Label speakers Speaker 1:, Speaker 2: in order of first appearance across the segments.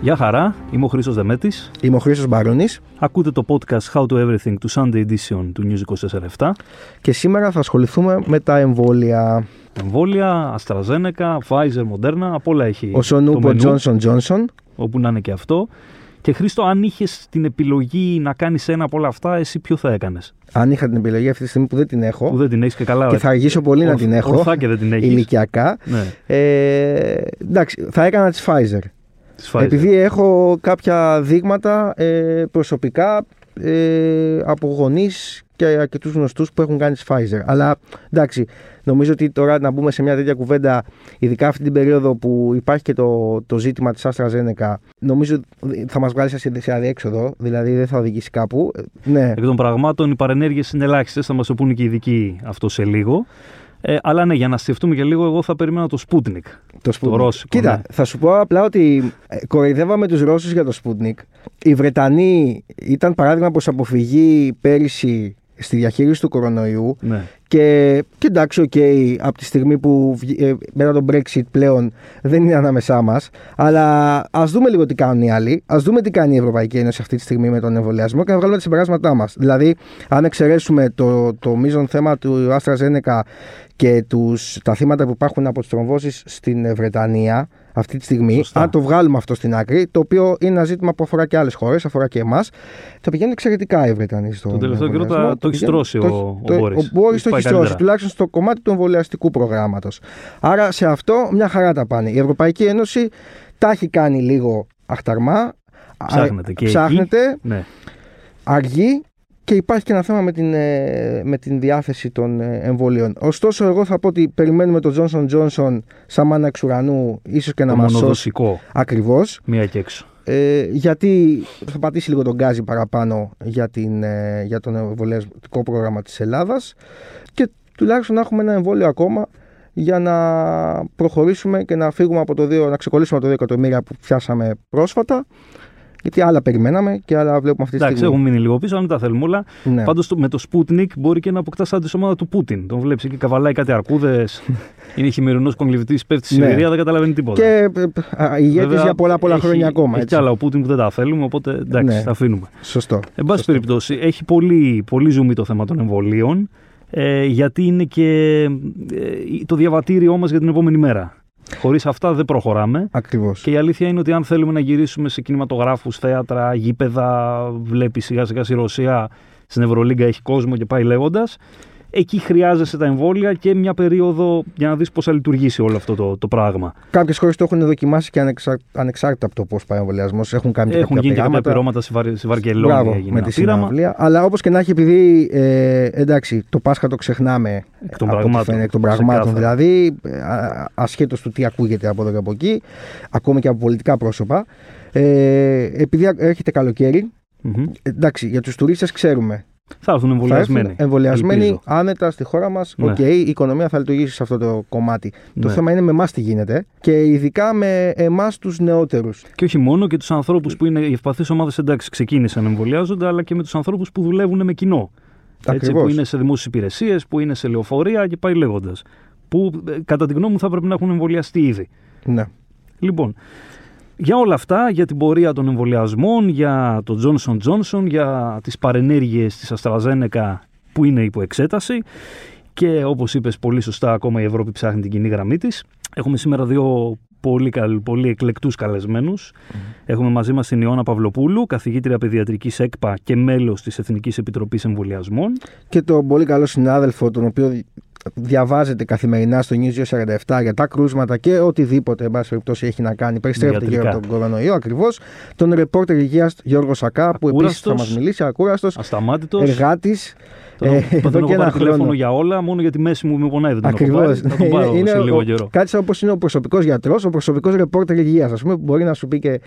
Speaker 1: Γεια χαρά, είμαι ο Χρήστος Δεμέτης.
Speaker 2: Είμαι ο Χρήστος Μπαρόνης.
Speaker 1: Ακούτε το podcast How to Everything του Sunday Edition του News 24
Speaker 2: Και σήμερα θα ασχοληθούμε με τα εμβόλια.
Speaker 1: Εμβόλια, AstraZeneca, Pfizer, Moderna, απ' όλα έχει
Speaker 2: Ο Σονούπο Johnson Johnson.
Speaker 1: Όπου να είναι και αυτό. Και Χρήστο, αν είχες την επιλογή να κάνεις ένα από όλα αυτά, εσύ ποιο θα έκανες;
Speaker 2: Αν είχα την επιλογή αυτή τη στιγμή που δεν την έχω.
Speaker 1: Που δεν την έχεις και καλά.
Speaker 2: Και θα αργήσω πολύ να την έχω.
Speaker 1: Ορθά και δεν την έχεις.
Speaker 2: Ηλικιακά.
Speaker 1: Ναι.
Speaker 2: Ε, εντάξει, θα έκανα της Pfizer. Επειδή έχω κάποια δείγματα ε, προσωπικά ε, από γονείς και αρκετούς γνωστούς που έχουν κάνει της Pfizer. Αλλά εντάξει, νομίζω ότι τώρα να μπούμε σε μια τέτοια κουβέντα, ειδικά αυτή την περίοδο που υπάρχει και το, το ζήτημα της AstraZeneca, νομίζω θα μας βγάλει σε αδιέξοδο, δηλαδή δεν θα οδηγήσει κάπου. Ναι.
Speaker 1: Εκ των πραγμάτων, οι παρενέργειες είναι ελάχιστες, θα μας το πούνε και οι ειδικοί αυτό σε λίγο. Ε, αλλά ναι, για να σκεφτούμε και λίγο, εγώ θα περίμενα το Sputnik.
Speaker 2: Το, Sputnik. το ρώσικο. Κοίτα, ναι. θα σου πω απλά ότι ε, κοροϊδεύαμε τους Ρώσους για το Sputnik. Οι Βρετανοί ήταν παράδειγμα προς αποφυγή πέρυσι στη διαχείριση του κορονοϊού.
Speaker 1: Ναι.
Speaker 2: Και, και εντάξει, OK, okay, από τη στιγμή που ε, μετά τον Brexit πλέον δεν είναι ανάμεσά μας. Αλλά ας δούμε λίγο τι κάνουν οι άλλοι. Ας δούμε τι κάνει η Ευρωπαϊκή Ένωση αυτή τη στιγμή με τον εμβολιασμό και να βγάλουμε τα συμπεράσματά μας. Δηλαδή, αν εξαιρέσουμε το, το μείζον θέμα του AstraZeneca και τους, τα θύματα που υπάρχουν από τις τρομβώσει στην Βρετανία, αυτή τη στιγμή, Σωστά. αν το βγάλουμε αυτό στην άκρη, το οποίο είναι ένα ζήτημα που αφορά και άλλες χώρες, αφορά και εμάς, θα πηγαίνουν εξαιρετικά οι Βρετανοί στο.
Speaker 1: Τον τελευταίο καιρό το, το έχει τρώσει ο, ο,
Speaker 2: ο Ο Μπόρις το έχει τρώσει, τουλάχιστον στο κομμάτι του εμβολιαστικού προγράμματος. Άρα σε αυτό μια χαρά τα πάνε. Η Ευρωπαϊκή Ένωση τα έχει κάνει λίγο αχταρμά.
Speaker 1: Ψάχνεται και
Speaker 2: ψάχνεται,
Speaker 1: εκεί. Ναι.
Speaker 2: Αργεί και υπάρχει και ένα θέμα με την, ε, με την διάθεση των ε, εμβολίων. Ωστόσο, εγώ θα πω ότι περιμένουμε τον Johnson Johnson σαν μάνα εξ ουρανού, ίσως και να μας σώσει. Ακριβώς.
Speaker 1: Μία και έξω.
Speaker 2: Ε, γιατί θα πατήσει λίγο τον γκάζι παραπάνω για, την, ε, για τον εμβολιαστικό πρόγραμμα της Ελλάδας και τουλάχιστον να έχουμε ένα εμβόλιο ακόμα για να προχωρήσουμε και να φύγουμε από το 2, να ξεκολλήσουμε από το 2 εκατομμύρια που πιάσαμε πρόσφατα γιατί άλλα περιμέναμε και άλλα βλέπουμε αυτή τη
Speaker 1: στιγμή. Εντάξει, έχουν μείνει λίγο πίσω, αν δεν τα θέλουμε όλα. Ναι. Πάντως με το Sputnik μπορεί και να αποκτά σαν τη ομάδα του Πούτιν. Τον βλέπεις εκεί, καβαλάει κάτι αρκούδες. είναι χειμερινός κονκλιβητή, πέφτει στη ναι. Σιβηρία, δεν καταλαβαίνει τίποτα.
Speaker 2: Και ε, ηγέτης για πολλά πολλά έχει, χρόνια ακόμα.
Speaker 1: Έχει κι άλλα ο Πούτιν που δεν τα θέλουμε, οπότε εντάξει, ναι. τα αφήνουμε.
Speaker 2: Σωστό.
Speaker 1: Εν πάση περιπτώσει, έχει πολύ, πολύ ζουμί το θέμα των εμβολίων. Ε, γιατί είναι και ε, το διαβατήριό μας για την επόμενη μέρα. Χωρίς αυτά δεν προχωράμε.
Speaker 2: Ακριβώς.
Speaker 1: Και η αλήθεια είναι ότι αν θέλουμε να γυρίσουμε σε κινηματογράφους, θέατρα, γήπεδα, βλέπεις σιγά σιγά η Ρωσία στην Ευρωλίγκα έχει κόσμο και πάει λέγοντας. Εκεί χρειάζεσαι τα εμβόλια και μια περίοδο για να δεις πώς θα λειτουργήσει όλο αυτό το, το πράγμα.
Speaker 2: Κάποιες χώρες το έχουν δοκιμάσει και ανεξα... ανεξάρτητα από το πώς πάει ο εμβολιασμός. Έχουν κάνει
Speaker 1: έχουν γίνει και κάποια πειρώματα στη, Βαρ... στη Βαρκελόνη.
Speaker 2: με τη συναυλία. Αλλά όπως και να έχει, επειδή ε, εντάξει, το Πάσχα το ξεχνάμε
Speaker 1: εκ των πραγμάτων.
Speaker 2: εκ των πραγμάτων δηλαδή, ασχέτως του τι ακούγεται από εδώ και από εκεί, ακόμη και από πολιτικά πρόσωπα. Ε, επειδή έρχεται καλοκαίρι, mm-hmm. εντάξει, για τους τουρίστες ξέρουμε
Speaker 1: θα έρθουν εμβολιασμένοι. Θα
Speaker 2: εμβολιασμένοι άνετα στη χώρα μας. Ναι. OK, okay, η οικονομία θα λειτουργήσει σε αυτό το κομμάτι. Το ναι. θέμα είναι με εμάς τι γίνεται και ειδικά με εμάς τους νεότερους.
Speaker 1: Και όχι μόνο και τους ανθρώπους που είναι οι ευπαθείς ομάδες εντάξει ξεκίνησαν να εμβολιάζονται, αλλά και με τους ανθρώπους που δουλεύουν με κοινό. Έτσι, που είναι σε δημόσιες υπηρεσίες, που είναι σε λεωφορεία και πάει λέγοντας. Που ε, κατά τη γνώμη μου θα πρέπει να έχουν εμβολιαστεί ήδη.
Speaker 2: Ναι.
Speaker 1: Λοιπόν, για όλα αυτά, για την πορεία των εμβολιασμών, για το Johnson Johnson, για τις παρενέργειες της AstraZeneca που είναι υπό εξέταση και όπως είπες πολύ σωστά ακόμα η Ευρώπη ψάχνει την κοινή γραμμή της. Έχουμε σήμερα δύο πολύ, πολύ εκλεκτούς καλεσμένους. Έχουμε μαζί μας την Ιώνα Παυλοπούλου, καθηγήτρια παιδιατρικής ΕΚΠΑ και μέλος της Εθνικής Επιτροπής Εμβολιασμών.
Speaker 2: Και τον πολύ καλό συνάδελφο, τον οποίο διαβάζετε καθημερινά στο News 47 για τα κρούσματα και οτιδήποτε εν πάση περιπτώσει έχει να κάνει. Περιστρέφεται γύρω από τον κορονοϊό ακριβώς. Τον ρεπόρτερ υγείας Γιώργο Σακά, που επίσης θα μας μιλήσει, ακούραστος, εργάτης.
Speaker 1: Ε, εδώ και ένα τηλέφωνο για όλα, μόνο για τη μέση μου με πονάει. Δεν Ακριβώς. Θα τον πάρω είναι, σε λίγο καιρό.
Speaker 2: Κάτι όπως είναι ο προσωπικός γιατρός, ο προσωπικός ρεπόρτερ υγείας, ας πούμε, που μπορεί να σου πει και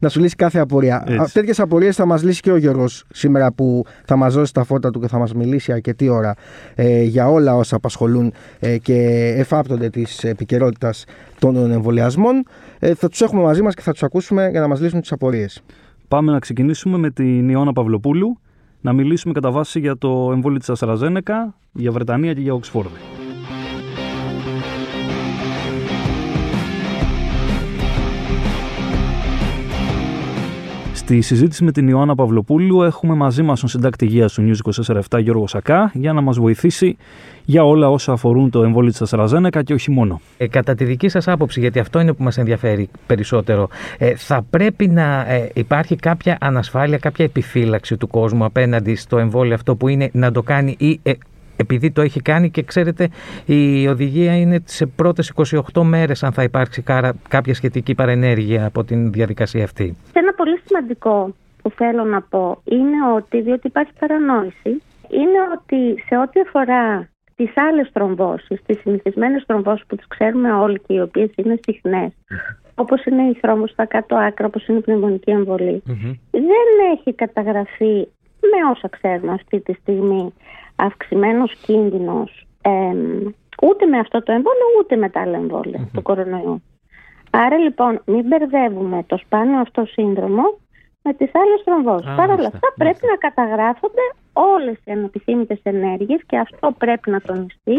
Speaker 2: να σου λύσει κάθε απορία. Τέτοιες απορίες θα μας λύσει και ο Γιώργος σήμερα που θα μας δώσει τα φώτα του και θα μας μιλήσει αρκετή ώρα ε, για όλα όσα απασχολούν ε, και εφάπτονται της επικαιρότητας των εμβολιασμών. Ε, θα τους έχουμε μαζί μας και θα τους ακούσουμε για να μας λύσουν τις απορίες.
Speaker 1: Πάμε να ξεκινήσουμε με την Ιώνα Παυλοπούλου να μιλήσουμε κατά βάση για το εμβόλιο της Αστραζένεκα, για Βρετανία και για Οξφόρδη. Στη συζήτηση με την Ιωάννα Παυλοπούλου έχουμε μαζί μας τον συντάκτη υγείας του News 24 Γιώργο Σακά για να μας βοηθήσει για όλα όσα αφορούν το εμβόλιο της Αστραζένεκα και όχι μόνο.
Speaker 3: Ε, κατά τη δική σας άποψη, γιατί αυτό είναι που μας ενδιαφέρει περισσότερο, ε, θα πρέπει να ε, υπάρχει κάποια ανασφάλεια, κάποια επιφύλαξη του κόσμου απέναντι στο εμβόλιο αυτό που είναι να το κάνει ή ε, επειδή το έχει κάνει και ξέρετε η οδηγία είναι σε πρώτες 28 μέρες αν θα υπάρξει κάποια σχετική παρενέργεια από την διαδικασία αυτή.
Speaker 4: Ένα πολύ σημαντικό που θέλω να πω είναι ότι, διότι υπάρχει παρανόηση, είναι ότι σε ό,τι αφορά τις άλλες τρομβώσεις, τις συνηθισμένες τρομβώσεις που τις ξέρουμε όλοι και οι οποίες είναι συχνές, όπως είναι η θρόμβο στα κάτω άκρα, όπως είναι η πνευμονική δεν έχει καταγραφεί με όσα ξέρουμε αυτή τη στιγμή αυξημένος κίνδυνος ούτε με αυτό το εμβόλιο ούτε με τα άλλα του κορονοϊού. Άρα λοιπόν μην μπερδεύουμε το σπάνιο αυτό σύνδρομο με τις άλλες τρομβώσεις. Παρ' όλα αυτά πρέπει να καταγράφονται όλες οι ανεπιθύμητες ενέργειες και αυτό πρέπει να τονιστεί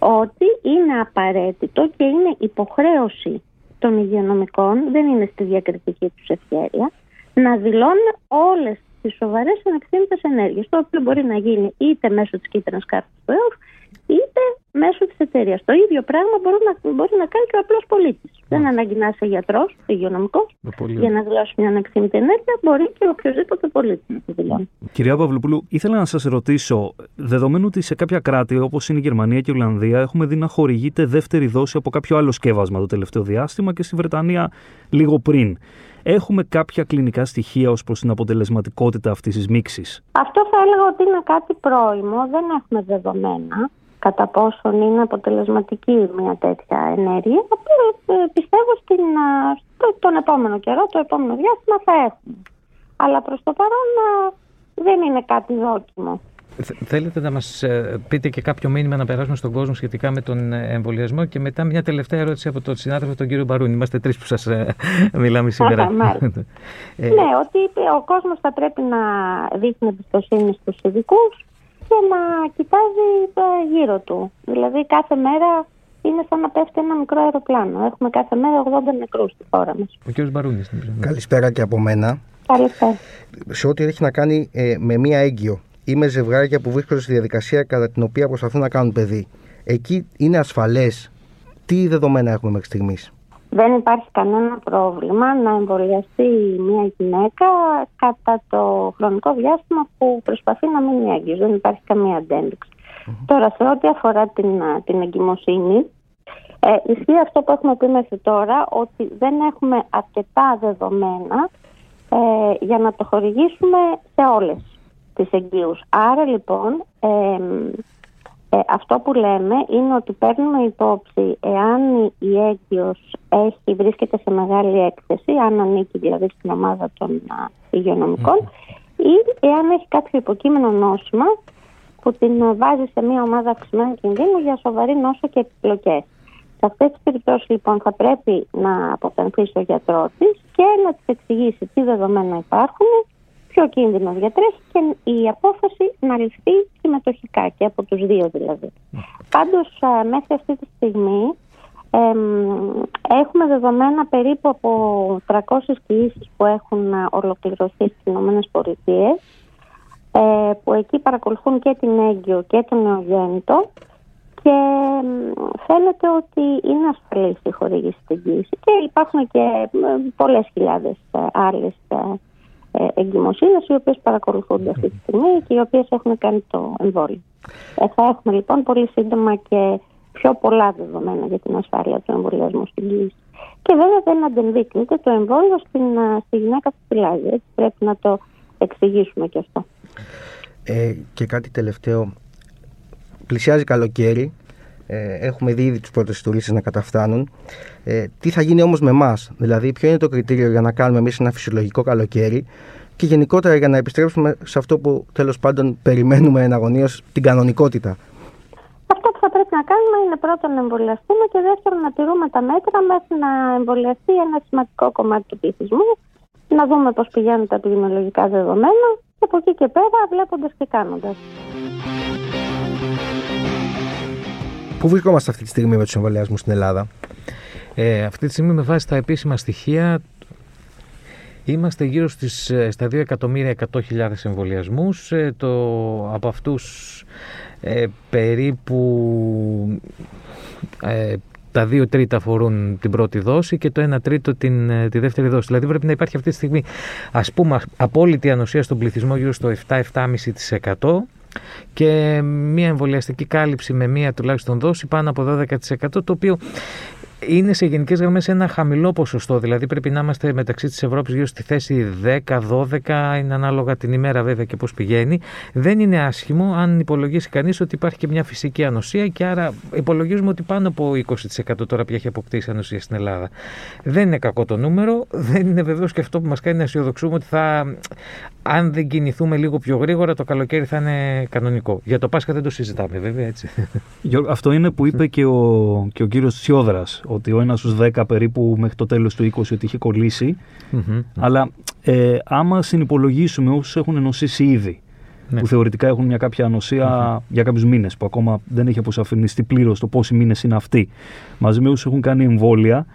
Speaker 4: ότι είναι απαραίτητο και είναι υποχρέωση των υγειονομικών, δεν είναι στη διακριτική τους ευχαίρεια, να δηλώνουν όλες τις σοβαρές ανεξήμητε ενέργειες. Το οποίο μπορεί να γίνει είτε μέσω της κίτρινης κάρτας του ΕΟΦ, είτε μέσω της εταιρείας. Το ίδιο πράγμα μπορεί να, μπορεί να κάνει και ο απλός πολίτης. Δεν ανάγκη να είσαι γιατρός, υγειονομικός, για να δηλώσει μια ανεξήμητη ενέργεια, μπορεί και οποιοδήποτε πολίτης να το δηλώνει.
Speaker 1: Κυρία Παυλοπούλου, ήθελα να σας ρωτήσω, δεδομένου ότι σε κάποια κράτη όπως είναι η Γερμανία και η Ολλανδία έχουμε δει να χορηγείται δεύτερη δόση από κάποιο άλλο σκεύασμα το τελευταίο διάστημα και στη Βρετανία λίγο πριν. Έχουμε κάποια κλινικά στοιχεία ως προς την αποτελεσματικότητα αυτής της μίξης;
Speaker 4: Αυτό θα έλεγα ότι είναι κάτι πρόημο, δεν έχουμε δεδομένα κατά πόσον είναι αποτελεσματική μια τέτοια ενέργεια. Ε, πιστεύω στην, τον επόμενο καιρό, το επόμενο διάστημα θα έχουμε. Αλλά προς το παρόν δεν είναι κάτι δόκιμο.
Speaker 3: Θέλετε να μας ε, πείτε και κάποιο μήνυμα να περάσουμε στον κόσμο σχετικά με τον ε, εμβολιασμό και μετά μια τελευταία ερώτηση από τον συνάδελφο τον κύριο Μπαρούνι. Είμαστε τρεις που σας ε, μιλάμε σήμερα.
Speaker 4: ναι, ότι ο κόσμος θα πρέπει να δείχνει εμπιστοσύνη στους ειδικούς και να κοιτάζει γύρω του. Δηλαδή κάθε μέρα είναι σαν να πέφτει ένα μικρό αεροπλάνο. Έχουμε κάθε μέρα 80 νεκρούς στη χώρα μας.
Speaker 3: Ο κύριος Μπαρούνης.
Speaker 2: Καλησπέρα και από μένα.
Speaker 4: Καλησπέρα.
Speaker 2: Σε ό,τι έχει να κάνει με μία έγκυο ή με ζευγάρια που βρίσκονται στη διαδικασία κατά την οποία προσπαθούν να κάνουν παιδί. Εκεί είναι ασφαλές; Τι δεδομένα έχουμε μέχρι στιγμής;
Speaker 4: Δεν υπάρχει κανένα πρόβλημα να εμβολιαστεί μια γυναίκα κατά το χρονικό διάστημα που προσπαθεί να μείνει έγκυος. Δεν υπάρχει καμία Τώρα, σε ό,τι αφορά την, την εγκυμοσύνη, ε, ισχύει αυτό που έχουμε πει μέχρι τώρα, ότι δεν έχουμε αρκετά δεδομένα ε, για να το χορηγήσουμε σε όλες τις εγγύους. Άρα λοιπόν ε, αυτό που λέμε είναι ότι παίρνουμε υπόψη εάν η έγκυος έχει, βρίσκεται σε μεγάλη έκθεση, αν ανήκει δηλαδή στην ομάδα των υγειονομικών ή εάν έχει κάποιο υποκείμενο νόσημα που την βάζει σε μια ομάδα αυξημένου κινδύνου για σοβαρή νόσο και επιπλοκές. Σε αυτές τις περιπτώσεις, λοιπόν, θα πρέπει να αποφανθεί στο γιατρό της και να της εξηγήσει τι δεδομένα υπάρχουν ποιο κίνδυνος διατρέχει και η απόφαση να ληφθεί συμμετοχικά και από τους δύο δηλαδή. Πάντως μέχρι αυτή τη στιγμή έχουμε δεδομένα περίπου από 300 κοίησεις που έχουν ολοκληρωθεί στις ΗΠΑ ε, που εκεί παρακολουθούν και την έγκυο και τον νεογέννητο και φαίνεται ότι είναι ασφαλής η χορήγηση στην κοίηση και υπάρχουν και πολλές χιλιάδες ε, άλλες ε, ε, εγκυμοσύνες οι οποίες παρακολουθούνται αυτή τη στιγμή και οι οποίες έχουν κάνει το εμβόλιο. Ε, θα έχουμε λοιπόν πολύ σύντομα και πιο πολλά δεδομένα για την ασφάλεια του εμβολιασμού στην κοίηση. Και βέβαια δεν αντενδείκνυται το εμβόλιο στην, στη γυναίκα που φυλάζει. Έτσι πρέπει να το εξηγήσουμε και αυτό.
Speaker 2: Ε, και κάτι τελευταίο. Πλησιάζει καλοκαίρι. Ε, έχουμε δει ήδη του πρώτες τουρίστε να καταφτάνουν. Ε, τι θα γίνει όμως με εμάς, δηλαδή, ποιο είναι το κριτήριο για να κάνουμε εμείς ένα φυσιολογικό καλοκαίρι και γενικότερα για να επιστρέψουμε σε αυτό που τέλος πάντων περιμένουμε εναγωνίω την κανονικότητα;
Speaker 4: Αυτό που θα πρέπει να κάνουμε είναι πρώτον να εμβολιαστούμε και δεύτερον να τηρούμε τα μέτρα μέχρι να εμβολιαστεί ένα σημαντικό κομμάτι του πληθυσμού, να δούμε πώς πηγαίνουν τα επιδημιολογικά δεδομένα Και από εκεί και πέρα βλέποντας και κάνοντας.
Speaker 2: Πού βρισκόμαστε αυτή τη στιγμή με τους εμβολιασμούς στην Ελλάδα;
Speaker 3: Ε, αυτή τη στιγμή με βάση τα επίσημα στοιχεία Είμαστε γύρω στις, ε, στα 2.100.000 εμβολιασμούς. Ε, το, από αυτούς ε, περίπου ε, τα δύο τρίτα αφορούν την πρώτη δόση και το ένα τρίτο την, ε, τη δεύτερη δόση. Δηλαδή πρέπει να υπάρχει αυτή τη στιγμή ας πούμε απόλυτη ανοσία στον πληθυσμό γύρω στο 7-7,5% και μια εμβολιαστική κάλυψη με μία τουλάχιστον δόση πάνω από 12% το οποίο είναι σε γενικές γραμμές ένα χαμηλό ποσοστό. Δηλαδή πρέπει να είμαστε μεταξύ της Ευρώπης γύρω στη θέση 10-12, είναι ανάλογα την ημέρα βέβαια και πώς πηγαίνει. Δεν είναι άσχημο αν υπολογίσει κανείς ότι υπάρχει και μια φυσική ανοσία και άρα υπολογίζουμε ότι πάνω από 20% τώρα πια έχει αποκτήσει ανοσία στην Ελλάδα. Δεν είναι κακό το νούμερο, δεν είναι βεβαίως και αυτό που μας κάνει να αισιοδοξούμε ότι θα, αν δεν κινηθούμε λίγο πιο γρήγορα, το καλοκαίρι θα είναι κανονικό. Για το Πάσχα δεν το συζητάμε, βέβαια έτσι.
Speaker 1: Αυτό είναι που είπε και ο, και ο κύριος Τσιόδρα, ότι ο ένας στους 10 περίπου μέχρι το τέλος του 20 ότι είχε Αλλά ε, άμα συνυπολογίσουμε όσους έχουν ενωσήσει ήδη, ναι. που θεωρητικά έχουν μια κάποια για κάποιους μήνες, που ακόμα δεν έχει αποσαφινιστεί πλήρως το πόσοι μήνες είναι αυτοί, μαζί με όσους έχουν κάνει εμβόλια,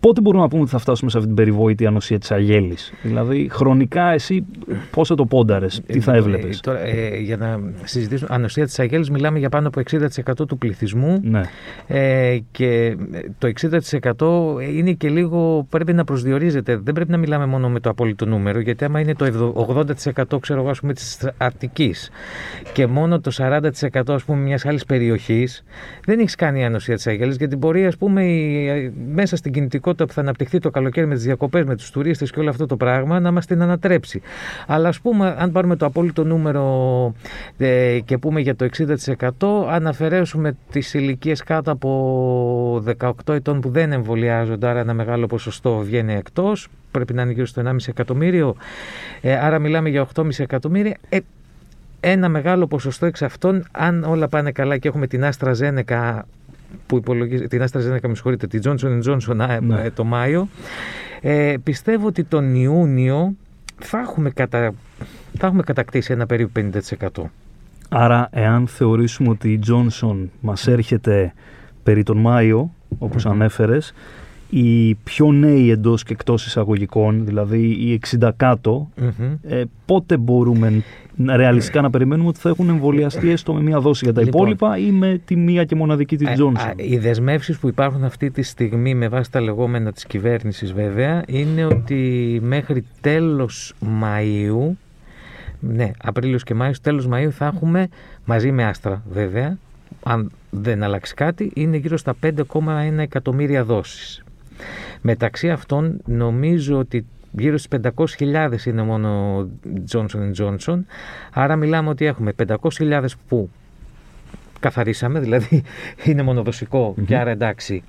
Speaker 1: Πότε μπορούμε να πούμε ότι θα φτάσουμε σε αυτή την περιβόητη ανοσία της Αγέλης; Δηλαδή, χρονικά εσύ πώ θα το πόνταρες, τι θα έβλεπες; Ε,
Speaker 3: τώρα, ε, για να συζητήσουμε, ανοσία της Αγέλης μιλάμε για πάνω από 60% του πληθυσμού. Ναι. Ε, και το 60% είναι και λίγο. πρέπει να προσδιορίζεται. Δεν πρέπει να μιλάμε μόνο με το απόλυτο νούμερο, γιατί άμα είναι το 80% ξέρω εγώ, της Αττικής και μόνο το 40% ας πούμε μιας άλλης περιοχής, δεν έχεις κάνει ανοσία της Αγέλης, γιατί μπορεί ας πούμε, μέσα στην κινητικότητα που θα αναπτυχθεί το καλοκαίρι με τις διακοπές, με τους τουρίστες και όλο αυτό το πράγμα να μας την ανατρέψει. Αλλά ας πούμε, αν πάρουμε το απόλυτο νούμερο ε, και πούμε για το 60%, αν αφαιρέσουμε τις ηλικίες κάτω από 18 ετών που δεν εμβολιάζονται, άρα ένα μεγάλο ποσοστό βγαίνει εκτός, πρέπει να είναι γύρω στο 1,5 εκατομμύριο, ε, άρα μιλάμε για 8,5 εκατομμύρια. Ε, ένα μεγάλο ποσοστό εξ αυτών, αν όλα πάνε καλά και έχουμε την Άστρα Ζένεκα που υπολογίζει, την AstraZeneca με συγχωρείτε, την Johnson Johnson ναι. Ε, το Μάιο, ε, πιστεύω ότι τον Ιούνιο θα έχουμε, κατα... θα έχουμε κατακτήσει ένα περίπου 50%.
Speaker 1: Άρα, εάν θεωρήσουμε ότι η Johnson μας έρχεται περί τον Μάιο, όπως mm-hmm. ανέφερες, οι πιο νέοι εντός και εκτός εισαγωγικών, δηλαδή οι 60 κατω ε, πότε μπορούμε ρεαλιστικά να περιμένουμε ότι θα έχουν εμβολιαστεί έστω με μία δόση για τα λοιπόν, υπόλοιπα ή με τη μία και μοναδική της Τζόνσον.
Speaker 3: Οι δεσμεύσεις που υπάρχουν αυτή τη στιγμή με βάση τα λεγόμενα της κυβέρνησης βέβαια είναι ότι μέχρι τέλος Μαΐου ναι, Απρίλιος και Μάιος, τέλος Μαΐου θα έχουμε μαζί με άστρα βέβαια, αν δεν αλλάξει κάτι, είναι γύρω στα 5,1 εκατομμύρια δόσεις. Μεταξύ αυτών νομίζω ότι γύρω στις 500.000 είναι μόνο Johnson Johnson. Άρα μιλάμε ότι έχουμε 500.000 που καθαρίσαμε, δηλαδή είναι και άρα εντάξει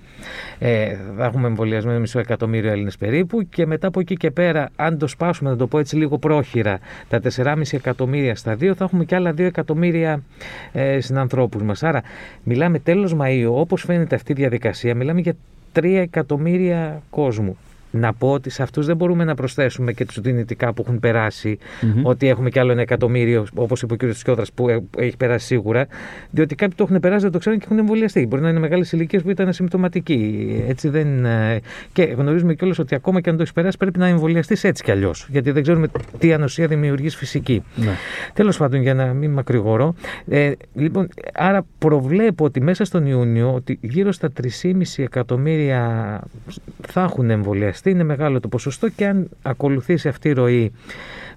Speaker 3: ε, θα έχουμε εμβολιασμένο μισό εκατομμύριο Έλληνες περίπου και μετά από εκεί και πέρα αν το σπάσουμε να το πω έτσι λίγο πρόχειρα τα 4,5 εκατομμύρια στα δύο θα έχουμε και άλλα 2 εκατομμύρια ε, συνανθρώπους μας. Άρα μιλάμε τέλος Μαΐου όπως φαίνεται αυτή η διαδικασία μιλάμε για 3 εκατομμύρια κόσμου να πω ότι σε αυτούς δεν μπορούμε να προσθέσουμε και τους δυνητικά που έχουν ότι έχουμε κι άλλο ένα εκατομμύριο, όπως είπε ο κ. Τσιόδρας, που ε, έχει περάσει σίγουρα, διότι κάποιοι το έχουν περάσει, δεν το ξέρουν και έχουν εμβολιαστεί. Μπορεί να είναι μεγάλες ηλικίες που ήταν ασυμπτωματικοί. Έτσι δεν... Ε, και γνωρίζουμε κιόλας ότι ακόμα και αν το έχεις περάσει, πρέπει να εμβολιαστείς έτσι κι αλλιώς. Γιατί δεν ξέρουμε τι ανοσία δημιουργείς φυσική. Ναι. Τέλος πάντων, για να μην μακρηγορώ. Ε, λοιπόν, άρα προβλέπω ότι μέσα στον Ιούνιο ότι γύρω στα 3,5 εκατομμύρια θα έχουν εμβολιαστεί είναι μεγάλο το ποσοστό και αν ακολουθήσει αυτή η ροή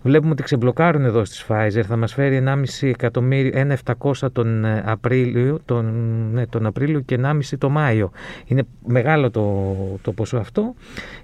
Speaker 3: βλέπουμε ότι ξεμπλοκάρουν εδώ στις Pfizer θα μας φέρει 1,5 εκατομμύριο 1,700 τον ε, Απρίλιο, τον, ναι, τον Απρίλιο και 1,5 το Μάιο είναι μεγάλο το, το ποσό αυτό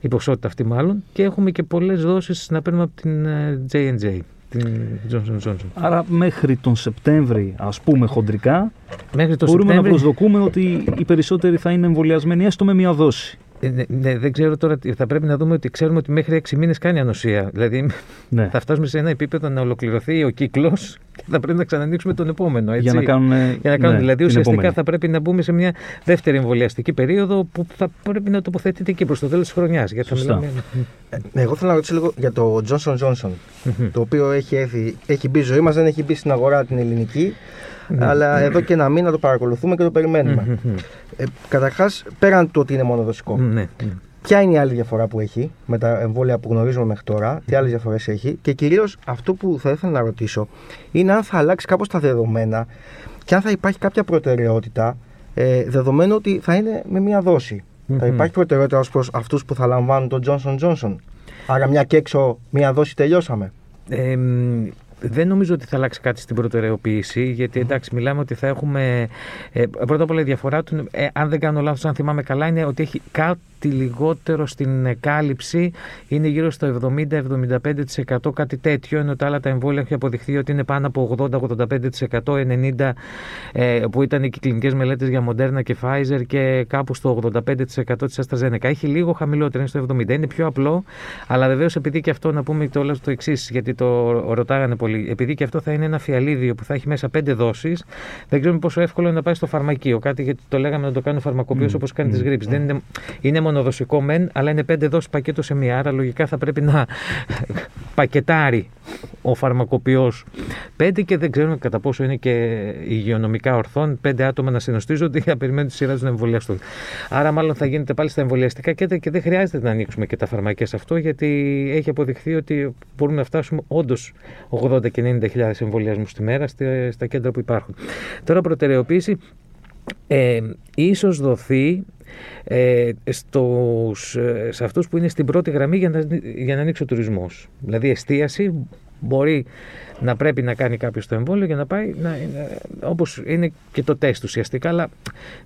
Speaker 3: η ποσότητα αυτή μάλλον και έχουμε και πολλές δόσεις να παίρνουμε από την J&J ε, την Johnson Johnson.
Speaker 1: Άρα μέχρι τον Σεπτέμβρη, ας πούμε χοντρικά,
Speaker 3: μέχρι
Speaker 1: μπορούμε Σεπτέμβρη... να προσδοκούμε ότι οι περισσότεροι θα είναι εμβολιασμένοι έστω με μία δόση.
Speaker 3: Ε, ναι, ναι, δεν ξέρω τώρα. Θα πρέπει να δούμε ότι ξέρουμε ότι μέχρι 6 μήνες κάνει ανοσία. Δηλαδή
Speaker 1: Ναι.
Speaker 3: θα φτάσουμε σε ένα επίπεδο να ολοκληρωθεί ο κύκλος και θα πρέπει να ξανανοίξουμε τον επόμενο. Έτσι.
Speaker 1: Για να κάνουν.
Speaker 3: Για να κάνουν.
Speaker 1: ναι,
Speaker 3: δηλαδή,
Speaker 1: την
Speaker 3: ουσιαστικά
Speaker 1: επόμενη.
Speaker 3: θα πρέπει να μπούμε σε μια δεύτερη εμβολιαστική περίοδο που θα πρέπει να τοποθετείται εκεί προς το τέλος της χρονιάς. Γιατί θα
Speaker 1: Σωστά.
Speaker 3: μιλάμε.
Speaker 2: Ε, Εγώ θέλω να ρωτήσω λίγο για το Johnson Johnson, το οποίο έχει, έρθει, έχει μπει ζωή μας, δεν έχει μπει στην αγορά την ελληνική, αλλά εδώ και ένα μήνα το παρακολουθούμε και το περιμένουμε. ε, καταρχάς, πέραν του ότι είναι μονοδοσικό,
Speaker 3: Ναι, ναι.
Speaker 2: ποια είναι η άλλη διαφορά που έχει με τα εμβόλια που γνωρίζουμε μέχρι τώρα, τι άλλες διαφορές έχει και κυρίως αυτό που θα ήθελα να ρωτήσω είναι αν θα αλλάξει κάπως τα δεδομένα και αν θα υπάρχει κάποια προτεραιότητα ε, δεδομένου ότι θα είναι με μία δόση. Θα
Speaker 3: Μμμ.
Speaker 2: υπάρχει προτεραιότητα ως προς αυτούς που θα λαμβάνουν τον Johnson Johnson. Άρα μια και έξω μία δόση τελειώσαμε.
Speaker 3: Ε, μ, δεν νομίζω ότι θα αλλάξει κάτι στην προτεραιοποίηση, γιατί εντάξει, μιλάμε ότι θα έχουμε. Ε, πρώτα απ' όλα η διαφορά του, ε, αν δεν κάνω λάθος, αν θυμάμαι καλά, είναι ότι έχει κάτι λιγότερο στην ε, κάλυψη, είναι γύρω στο 70-75% κάτι τέτοιο, ενώ τα άλλα τα εμβόλια έχει αποδειχθεί ότι είναι πάνω από 80-85%, 90% ε, που ήταν οι κλινικές μελέτες για Moderna και Pfizer και κάπου στο 85% της AstraZeneca. Έχει λίγο χαμηλότερο, είναι στο 70%. Είναι πιο απλό, αλλά βεβαίως επειδή και αυτό να πούμε το, το εξής, γιατί το ρωτάγανε πολύ, επειδή και αυτό θα είναι ένα φιαλίδιο που θα έχει μέσα πέντε δόσεις, δεν ξέρουμε πόσο εύκολο είναι να πάει στο φαρμακείο. Κάτι γιατί το λέγαμε να το κάνει ο φαρμακοποιός
Speaker 1: Μμ,
Speaker 3: όπως κάνει
Speaker 1: μμ,
Speaker 3: τις γρήπες. Δεν είναι, είναι μονοδοσικό μεν, αλλά είναι πέντε δόσεις πακέτο σε μία. Άρα λογικά θα πρέπει να πακετάρει ο φαρμακοποιός πέντε και δεν ξέρουμε κατά πόσο είναι και υγειονομικά ορθόν πέντε άτομα να συνοστίζονται για να περιμένουν τη σειρά τους να εμβολιαστούν. Άρα, μάλλον θα γίνεται πάλι στα εμβολιαστικά κέντρα και δεν χρειάζεται να ανοίξουμε και τα φαρμακεία σε αυτό, γιατί έχει αποδειχθεί ότι μπορούμε να φτάσουμε όντως 80 και 90 χιλιάδες εμβολιασμούς τη μέρα στη- στα κέντρα που υπάρχουν. Τώρα, προτεραιοποίηση ε, ίσως δοθεί ε, στους, ε, σε αυτούς που είναι στην πρώτη γραμμή για να, για να ανοίξει ο τουρισμός. Δηλαδή εστίαση μπορεί να πρέπει να κάνει κάποιος το εμβόλιο για να πάει, να, να, όπως είναι και το τεστ ουσιαστικά, αλλά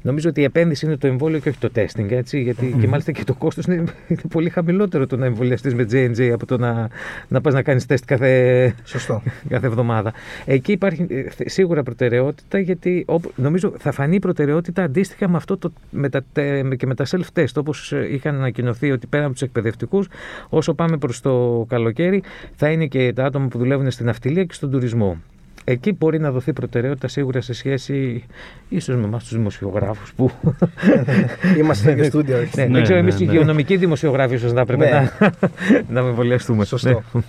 Speaker 3: νομίζω ότι η επένδυση είναι το εμβόλιο και όχι το testing, έτσι, γιατί και μάλιστα και το κόστος είναι, είναι πολύ χαμηλότερο το να εμβολιαστείς με J&J από το να, να πας να κάνεις τεστ κάθε,
Speaker 2: Σωστό.
Speaker 3: κάθε εβδομάδα. Εκεί υπάρχει ε, θε- σίγουρα προτεραιότητα γιατί όπου- νομίζω θα φανεί η προτεραιότητα αντίστοιχα με αυτό το, με τα, τε- με- και με τα self-test όπως ε, είχαν ανακοινωθεί ότι πέρα από τους εκπαιδευτικούς όσο πάμε προς το καλοκαίρι θα είναι και τα άτομα που δουλεύουν στην αυτιλία και στον τουρισμό. Εκεί μπορεί να δοθεί προτεραιότητα σίγουρα σε σχέση ίσως με εμάς τους δημοσιογράφους που
Speaker 2: Είμαστε στο ίδιο στούντιο. όχι.
Speaker 3: ναι,
Speaker 1: Ναι,
Speaker 3: δεν ξέρω
Speaker 1: ναι,
Speaker 3: εμείς οι
Speaker 1: ναι.
Speaker 3: υγειονομικοί δημοσιογράφοι ίσως να πρέπει
Speaker 2: Ναι.
Speaker 3: να, να με εμβολιαστούμε.
Speaker 2: Σωστό.
Speaker 3: Ναι.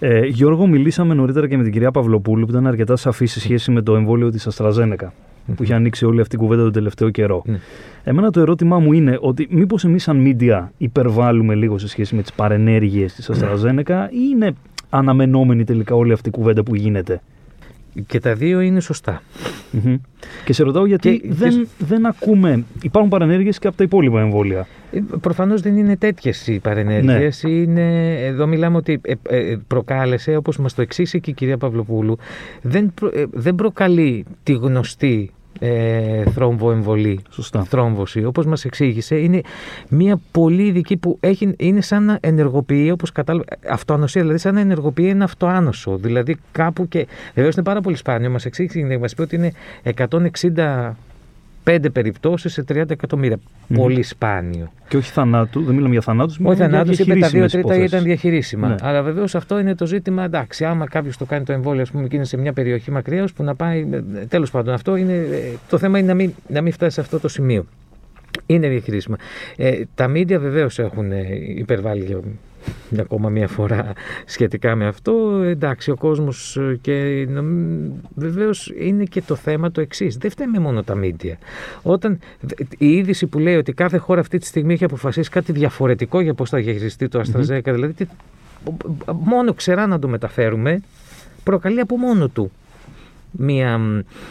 Speaker 1: Ε, Γιώργο, μιλήσαμε νωρίτερα και με την κυρία Παυλοπούλου που ήταν αρκετά σαφή σε σχέση με το εμβόλιο της AstraZeneca που είχε ανοίξει όλη αυτή η κουβέντα τον τελευταίο καιρό.
Speaker 3: Ναι.
Speaker 1: Εμένα το ερώτημά μου είναι ότι μήπως εμείς, σαν media, υπερβάλλουμε λίγο σε σχέση με τις παρενέργειες της AstraZeneca ή είναι αναμενόμενη τελικά όλη αυτή η κουβέντα που γίνεται.
Speaker 3: Και τα δύο είναι σωστά.
Speaker 1: Μμμ. Και σε ρωτάω γιατί
Speaker 3: Και-
Speaker 1: δεν, δεν ακούμε. Υπάρχουν παρενέργειες και από τα υπόλοιπα εμβόλια.
Speaker 3: Ε, Προφανώς δεν είναι τέτοιες οι παρενέργειες. Είναι, εδώ μιλάμε ότι ε, ε, προκάλεσε, όπως μας το εξήγησε και η κυρία Παυλοπούλου, δεν, προ- ε, δεν προκαλεί τη γνωστή ε, θρόμβοεμβολή,
Speaker 1: Σωστά.
Speaker 3: θρόμβωση. Όπως μας εξήγησε, είναι μια πολύ ειδική που έχει, είναι σαν να ενεργοποιεί, όπως κατάλαβα, αυτοανοσία, δηλαδή σαν να ενεργοποιεί ένα αυτοάνωσο. Δηλαδή κάπου και, βεβαίως είναι πάρα πολύ σπάνιο, μας εξήγησε και μας είπε ότι είναι 165 περιπτώσεις σε 30 εκατομμύρια.
Speaker 1: Μμμ.
Speaker 3: Πολύ σπάνιο.
Speaker 1: Και όχι θανάτου, δεν μιλάμε για θανάτους.
Speaker 3: Όχι θανάτους, είπε τα δύο τρίτα ήταν διαχειρίσιμα.
Speaker 1: Ναι.
Speaker 3: Αλλά βεβαίως αυτό είναι το ζήτημα. Εντάξει, άμα κάποιος το κάνει το εμβόλιο, ας πούμε, και είναι σε μια περιοχή μακριά, που να πάει. Τέλος πάντων, αυτό είναι. ε, Το θέμα είναι να μην, να μην φτάσει σε αυτό το σημείο. Είναι διαχειρίσιμα. Ε, τα μίντια βεβαίως έχουν ε, υπερβάλει για για ακόμα μία φορά σχετικά με αυτό. Εντάξει, ο κόσμος ε, και νομ- βεβαίως είναι και το θέμα το εξής. Δεν φταίμε μόνο τα μίντια. Όταν η είδηση που λέει ότι κάθε χώρα αυτή τη στιγμή έχει αποφασίσει κάτι διαφορετικό για πώς θα διαχειριστεί το AstraZeneca, δηλαδή τι- μόνο ξερά να το μεταφέρουμε, προκαλεί από μόνο του μία,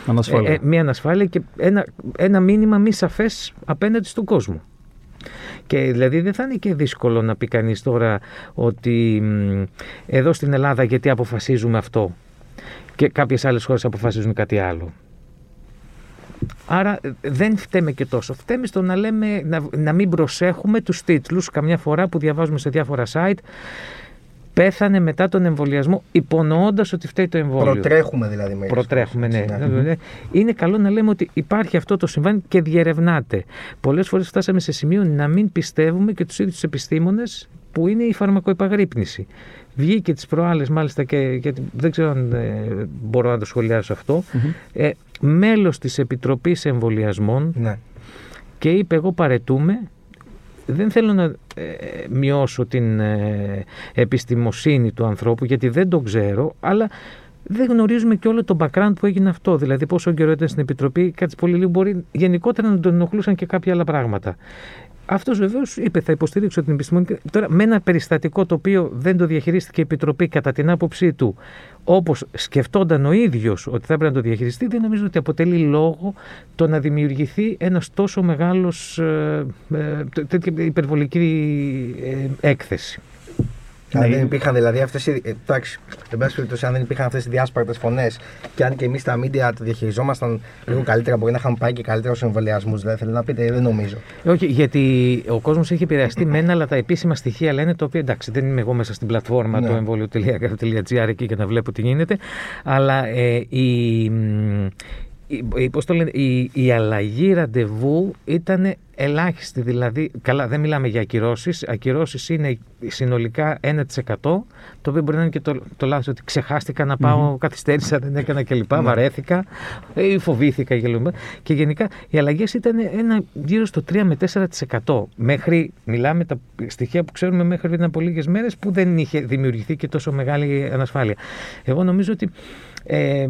Speaker 1: Ανασφάλεια.
Speaker 3: ε, ε, μία ανασφάλεια και ένα, ένα μήνυμα μη σαφές απέναντι στον κόσμο. Και δηλαδή δεν θα είναι και δύσκολο να πει κανείς τώρα ότι μ, εδώ στην Ελλάδα γιατί αποφασίζουμε αυτό και κάποιες άλλες χώρες αποφασίζουν κάτι άλλο. Άρα ε, δεν φταίμε και τόσο. Φταίμε στο να, λέμε, να, να μην προσέχουμε τους τίτλους καμιά φορά που διαβάζουμε σε διάφορα site πέθανε μετά τον εμβολιασμό, υπονοώντας ότι φταίει το εμβόλιο.
Speaker 2: Προτρέχουμε δηλαδή μέχρι
Speaker 3: Προτρέχουμε, ναι. ναι. Είναι καλό να λέμε ότι υπάρχει αυτό το συμβάν και διερευνάται. Πολλές φορές φτάσαμε σε σημείο να μην πιστεύουμε και τους ίδιους τους επιστήμονες που είναι η φαρμακοεπαγρύπνηση. Βγήκε τις προάλλες μάλιστα και, γιατί δεν ξέρω αν ε, μπορώ να το σχολιάσω αυτό, mm-hmm. ε, μέλος της Επιτροπής Εμβολιασμών ναι. και είπε εγώ παρετούμε, δεν θέλω να ε, μειώσω την ε, επιστημοσύνη του ανθρώπου γιατί δεν το ξέρω, αλλά δεν γνωρίζουμε και όλο το background που έγινε αυτό. Δηλαδή, πόσο καιρό ήταν στην Επιτροπή, κάτι πολύ λίγο μπορεί γενικότερα να τον ενοχλούσαν και κάποια άλλα πράγματα. Αυτός βεβαίως είπε θα υποστηρίξω την επιστημονική. Τώρα, με ένα περιστατικό το οποίο δεν το διαχειρίστηκε η Επιτροπή κατά την άποψή του, όπως σκεφτόταν ο ίδιος ότι θα έπρεπε να το διαχειριστεί, δεν νομίζω ότι αποτελεί λόγο το να δημιουργηθεί ένας τόσο μεγάλος ε, ε, τέτοια υπερβολική ε, έκθεση.
Speaker 2: Αν ναι. δεν υπήρχαν δηλαδή αυτές οι. Εντάξει, εν πάση περιπτώσει, αν δεν υπήρχαν αυτές οι διάσπαρτες φωνές και αν και εμείς τα μίντια τα διαχειριζόμασταν λίγο καλύτερα, μπορεί να είχαμε πάει και καλύτερους εμβολιασμούς. Δηλαδή, θέλω να πείτε, δεν νομίζω.
Speaker 3: Όχι, γιατί ο κόσμος έχει επηρεαστεί μένα, αλλά τα επίσημα στοιχεία λένε το οποίο εντάξει, δεν είμαι εγώ μέσα στην πλατφόρμα ναι. του εμβόλιο.gr εκεί και να βλέπω τι γίνεται. Αλλά ε, η, η, πώς το λένε, η, η αλλαγή ραντεβού ήταν ελάχιστη. Δηλαδή, καλά, δεν μιλάμε για ακυρώσεις. Ακυρώσεις είναι συνολικά 1%. Το οποίο μπορεί να είναι και το, το λάθος ότι ξεχάστηκα να πάω, mm-hmm. καθυστέρησα, δεν έκανα κλπ. Mm-hmm. Βαρέθηκα ή φοβήθηκα κλπ. Και γενικά οι αλλαγές ήταν ένα, γύρω στο 3 με 4%. Μέχρι, μιλάμε τα στοιχεία που ξέρουμε μέχρι πριν από λίγες μέρες που δεν είχε δημιουργηθεί και τόσο μεγάλη ανασφάλεια. Εγώ νομίζω ότι. Ε,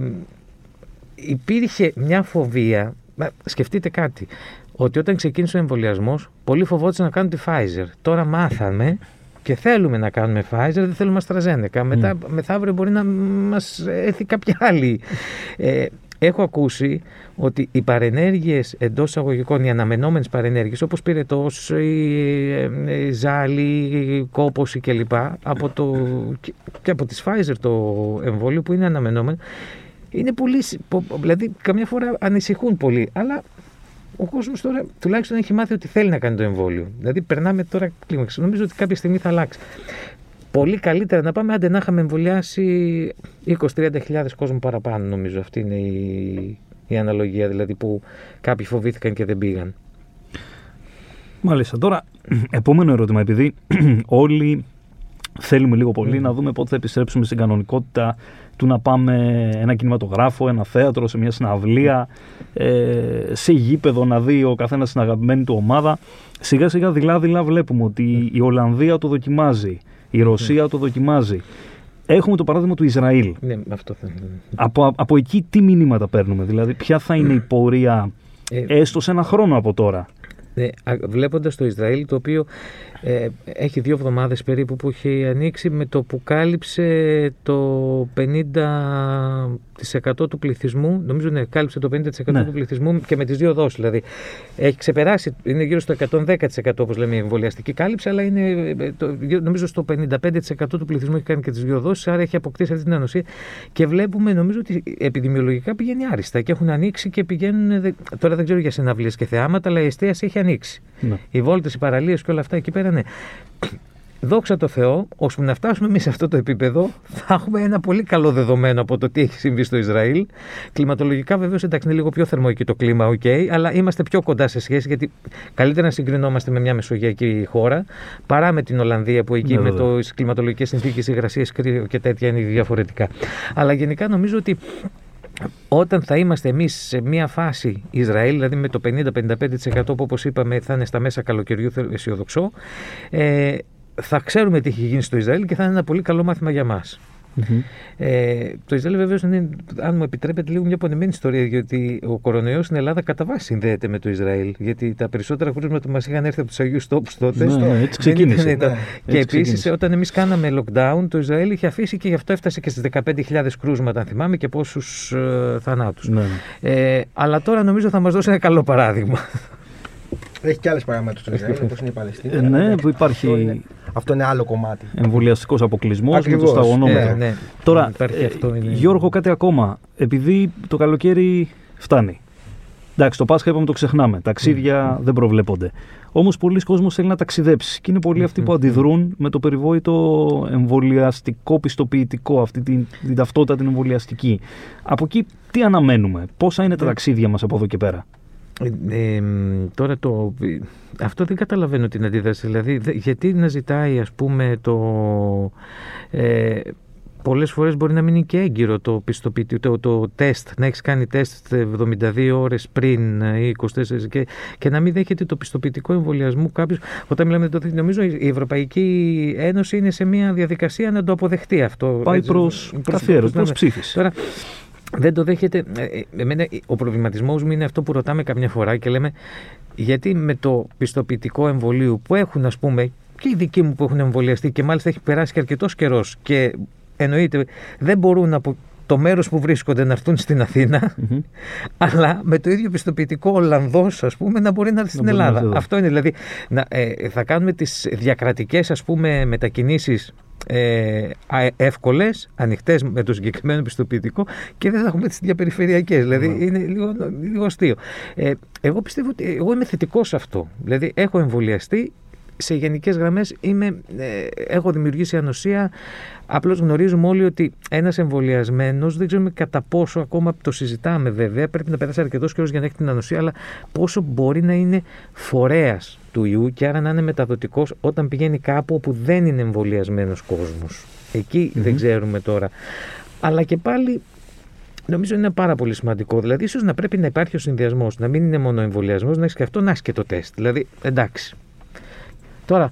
Speaker 3: υπήρχε μια φοβία. Σκεφτείτε κάτι. Ότι όταν ξεκίνησε ο εμβολιασμός, πολλοί φοβόντουσαν να κάνουν τη Pfizer. Τώρα μάθαμε και θέλουμε να κάνουμε Pfizer, δεν θέλουμε AstraZeneca. Μετά, mm. μεθαύριο μπορεί να μας έρθει κάποια άλλη. Ε, έχω ακούσει ότι οι παρενέργειες εντός εισαγωγικών, οι αναμενόμενες παρενέργειες, όπως πυρετό, η, η ζάλη, η κόποση κλπ. Από το, και από τη Pfizer το εμβόλιο που είναι αναμενόμενο, είναι πολύ. Δηλαδή, καμιά φορά ανησυχούν πολύ. Αλλά ο κόσμος τώρα τουλάχιστον έχει μάθει ότι θέλει να κάνει το εμβόλιο. Δηλαδή, περνάμε τώρα κλίμαξη. Νομίζω ότι κάποια στιγμή θα αλλάξει. Πολύ καλύτερα να πάμε, άντε να είχαμε εμβολιάσει 20-30 χιλιάδες κόσμο παραπάνω, νομίζω. Αυτή είναι η, η αναλογία, δηλαδή που κάποιοι φοβήθηκαν και δεν πήγαν.
Speaker 1: Μάλιστα. Τώρα, επόμενο ερώτημα, επειδή όλοι θέλουμε λίγο πολύ mm. να δούμε πότε θα επιστρέψουμε στην κανονικότητα του να πάμε ένα κινηματογράφο, ένα θέατρο, σε μια συναυλία, ε, σε γήπεδο να δει ο καθένας την αγαπημένη του ομάδα. Σιγά σιγά δειλά δειλά βλέπουμε ότι η Ολλανδία το δοκιμάζει, η Ρωσία το δοκιμάζει. Έχουμε το παράδειγμα του Ισραήλ.
Speaker 3: Ναι, αυτό θα...
Speaker 1: από, από εκεί τι μηνύματα παίρνουμε, δηλαδή ποια θα είναι η πορεία ε, έστω σε ένα χρόνο από τώρα;
Speaker 3: Ναι, βλέποντας το Ισραήλ το οποίο ε, έχει δύο εβδομάδες περίπου που έχει ανοίξει με το που κάλυψε το 50% του πληθυσμού νομίζω ναι, κάλυψε το 50% ναι. του πληθυσμού και με τις δύο δόσεις δηλαδή έχει ξεπεράσει, είναι γύρω στο 110% όπως λέμε η εμβολιαστική κάλυψη αλλά είναι ε, το, νομίζω στο 55% του πληθυσμού έχει κάνει και τις δύο δόσεις άρα έχει αποκτήσει αυτή την ανοσία και βλέπουμε νομίζω ότι επιδημιολογικά πηγαίνει άριστα και έχουν ανοίξει και πηγαίνουν τώρα δεν ξέρω για συναυλίες και θεάματα αλλά η εστίαση έχει ανοίξει ναι. οι βόλτες, οι παραλίες και όλα αυτά εκεί πέρα ναι. Δόξα τω Θεώ, ώσπου να φτάσουμε εμείς σε αυτό το επίπεδο, θα έχουμε ένα πολύ καλό δεδομένο από το τι έχει συμβεί στο Ισραήλ. Κλιματολογικά, βεβαίως, εντάξει, είναι λίγο πιο θερμό εκεί το κλίμα, OK, αλλά είμαστε πιο κοντά σε σχέση, γιατί καλύτερα να συγκρινόμαστε με μια μεσογειακή χώρα παρά με την Ολλανδία, που εκεί ναι, με το κλιματολογικές συνθήκες, υγρασίες, κρύο και τέτοια είναι διαφορετικά. Αλλά γενικά νομίζω ότι όταν θα είμαστε εμείς σε μια φάση Ισραήλ, δηλαδή με το 50-55% που όπως είπαμε θα είναι στα μέσα καλοκαιριού, αισιοδοξώ, ε, θα ξέρουμε τι έχει γίνει στο Ισραήλ και θα είναι ένα πολύ καλό μάθημα για μας. Mm-hmm. Ε, το Ισραήλ βεβαίως είναι, αν μου επιτρέπετε, λίγο μια πονεμένη ιστορία, γιατί ο κορονοϊός στην Ελλάδα κατά βάση συνδέεται με το Ισραήλ. Γιατί τα περισσότερα κρούσματα μας είχαν έρθει από τους Αγίους Τόπους τότε.
Speaker 1: Ναι, έτσι ξεκίνησε.
Speaker 3: Ναι, και επίσης, όταν εμείς κάναμε lockdown, το Ισραήλ είχε αφήσει και γι' αυτό έφτασε και στις 15.000 κρούσματα, αν θυμάμαι, και πόσους ε, θανάτους. Ναι. Ε, αλλά τώρα νομίζω θα μας δώσει ένα καλό παράδειγμα.
Speaker 2: Έχει και άλλες παραμέτρους στο Ισραήλ, όπως είναι η Παλαιστίνη.
Speaker 1: Ε, ναι, που υπάρχει.
Speaker 2: Αυτό είναι άλλο κομμάτι.
Speaker 1: Εμβολιαστικός αποκλεισμός με το σταγονόμετρο. Ε, ναι. Τώρα, ε, αυτό είναι... Γιώργο, κάτι ακόμα. Επειδή το καλοκαίρι φτάνει. Εντάξει, το Πάσχα είπαμε το ξεχνάμε. Ταξίδια δεν προβλέπονται. Όμως πολλοί κόσμοι θέλει να ταξιδέψει. Και είναι πολλοί αυτοί που αντιδρούν με το περιβόητο εμβολιαστικό πιστοποιητικό, αυτή την, την ταυτότητα την εμβολιαστική. Από εκεί τι αναμένουμε, πόσα είναι τα ταξίδια μας από εδώ και πέρα;
Speaker 3: Ε, ε, τώρα το, αυτό δεν καταλαβαίνω την αντίδραση. Δηλαδή, δε- γιατί να ζητάει ας πούμε το... Ε, πολλές φορές μπορεί να μην είναι και έγκυρο το πιστοποιητικό, το, το τεστ, να έχεις κάνει τεστ 72 ώρες πριν ε, ή 24 και, και να μην δέχεται το πιστοποιητικό εμβολιασμού κάποιος. Όταν μιλάμε για το νομίζω η Ευρωπαϊκή Ένωση είναι σε μια διαδικασία να το αποδεχτεί αυτό.
Speaker 1: Πάει
Speaker 3: Έτσι,
Speaker 1: προς
Speaker 3: προς-
Speaker 1: καθιέρωση,
Speaker 3: προς-
Speaker 1: προς ψήφιση.
Speaker 3: Τώρα, δεν το δέχεται. ε, ε, Εμένα, ο προβληματισμός μου είναι αυτό που ρωτάμε καμιά φορά και λέμε γιατί με το πιστοποιητικό εμβολίου που έχουν, ας πούμε, και οι δικοί μου που έχουν εμβολιαστεί και μάλιστα έχει περάσει και αρκετός καιρός και εννοείται δεν μπορούν από το μέρος που βρίσκονται να έρθουν στην Αθήνα,
Speaker 1: Μμμ.
Speaker 3: αλλά με το ίδιο πιστοποιητικό Ολλανδός, ας πούμε, να μπορεί να έρθει στην
Speaker 1: μπορεί να
Speaker 3: Ελλάδα.
Speaker 1: έρθει εδώ.
Speaker 3: Αυτό είναι δηλαδή, να, ε, θα κάνουμε τις διακρατικές, ας πούμε, μετακινήσεις ε, α- εύκολες, ανοιχτές με το συγκεκριμένο πιστοποιητικό και δεν θα έχουμε τις διαπεριφερειακές. Δηλαδή είναι λίγο, λίγο αστείο. Ε, εγώ πιστεύω ότι εγώ είμαι θετικός σε αυτό. Δηλαδή έχω εμβολιαστεί, σε γενικές γραμμές είμαι, ε, έχω δημιουργήσει ανοσία. Απλώς γνωρίζουμε όλοι ότι ένας εμβολιασμένος, δεν ξέρουμε κατά πόσο ακόμα το συζητάμε βέβαια, πρέπει να περάσει αρκετός καιρός για να έχει την ανοσία, αλλά πόσο μπορεί να είναι φορέας του ιού και άρα να είναι μεταδοτικός όταν πηγαίνει κάπου όπου δεν είναι εμβολιασμένος κόσμος. Εκει δεν ξέρουμε τώρα. Αλλά και πάλι Νομίζω είναι πάρα πολύ σημαντικό. Δηλαδή, ίσως να πρέπει να υπάρχει ο συνδυασμός. Να μην είναι μόνο εμβολιασμός, να έχεις και αυτό, να έχεις και το τεστ. Δηλαδή, εντάξει. Τώρα,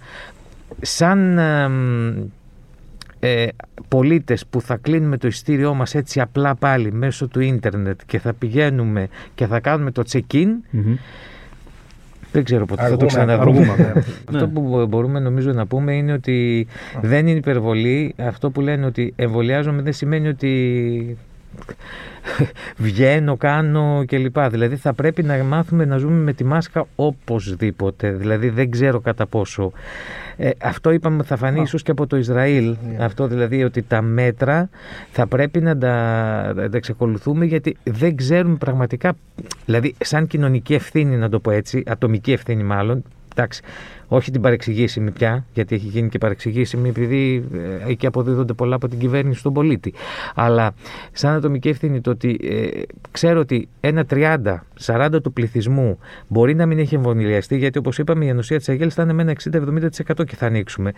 Speaker 3: σαν εμ, ε, πολίτες που θα κλείνουμε το ειστήριό μας έτσι απλά πάλι μέσω του ίντερνετ και θα πηγαίνουμε και θα κάνουμε το check-in,
Speaker 1: Μμμ.
Speaker 3: δεν ξέρω πότε θα το
Speaker 2: Αργούμε,
Speaker 3: ξαναδούμε.
Speaker 2: αργούμε, βέβαια.
Speaker 3: Αυτό που μπο- μπορούμε νομίζω να πούμε είναι ότι δεν είναι υπερβολή. Αυτό που λένε ότι εμβολιάζομαι δεν σημαίνει ότι βγαίνω, κάνω κλπ. Δηλαδή θα πρέπει να μάθουμε να ζούμε με τη μάσκα οπωσδήποτε. Δηλαδή δεν ξέρω κατά πόσο. Ε, αυτό είπαμε θα φανεί ίσως και από το Ισραήλ. Αυτό δηλαδή ότι τα μέτρα θα πρέπει να τα, να τα εξακολουθούμε γιατί δεν ξέρουμε πραγματικά. Δηλαδή σαν κοινωνική ευθύνη να το πω έτσι, ατομική ευθύνη μάλλον, εντάξει, όχι την παρεξηγήσιμη πια, γιατί έχει γίνει και παρεξηγήσιμη επειδή ε, εκεί αποδίδονται πολλά από την κυβέρνηση στον πολίτη. Αλλά σαν ατομική ευθύνη το ότι ε, ξέρω ότι ένα 30-40 του πληθυσμού μπορεί να μην έχει εμβολιαστεί, γιατί όπως είπαμε η ανοσία της Αγέλης θα είναι με ένα 60-70% και θα ανοίξουμε.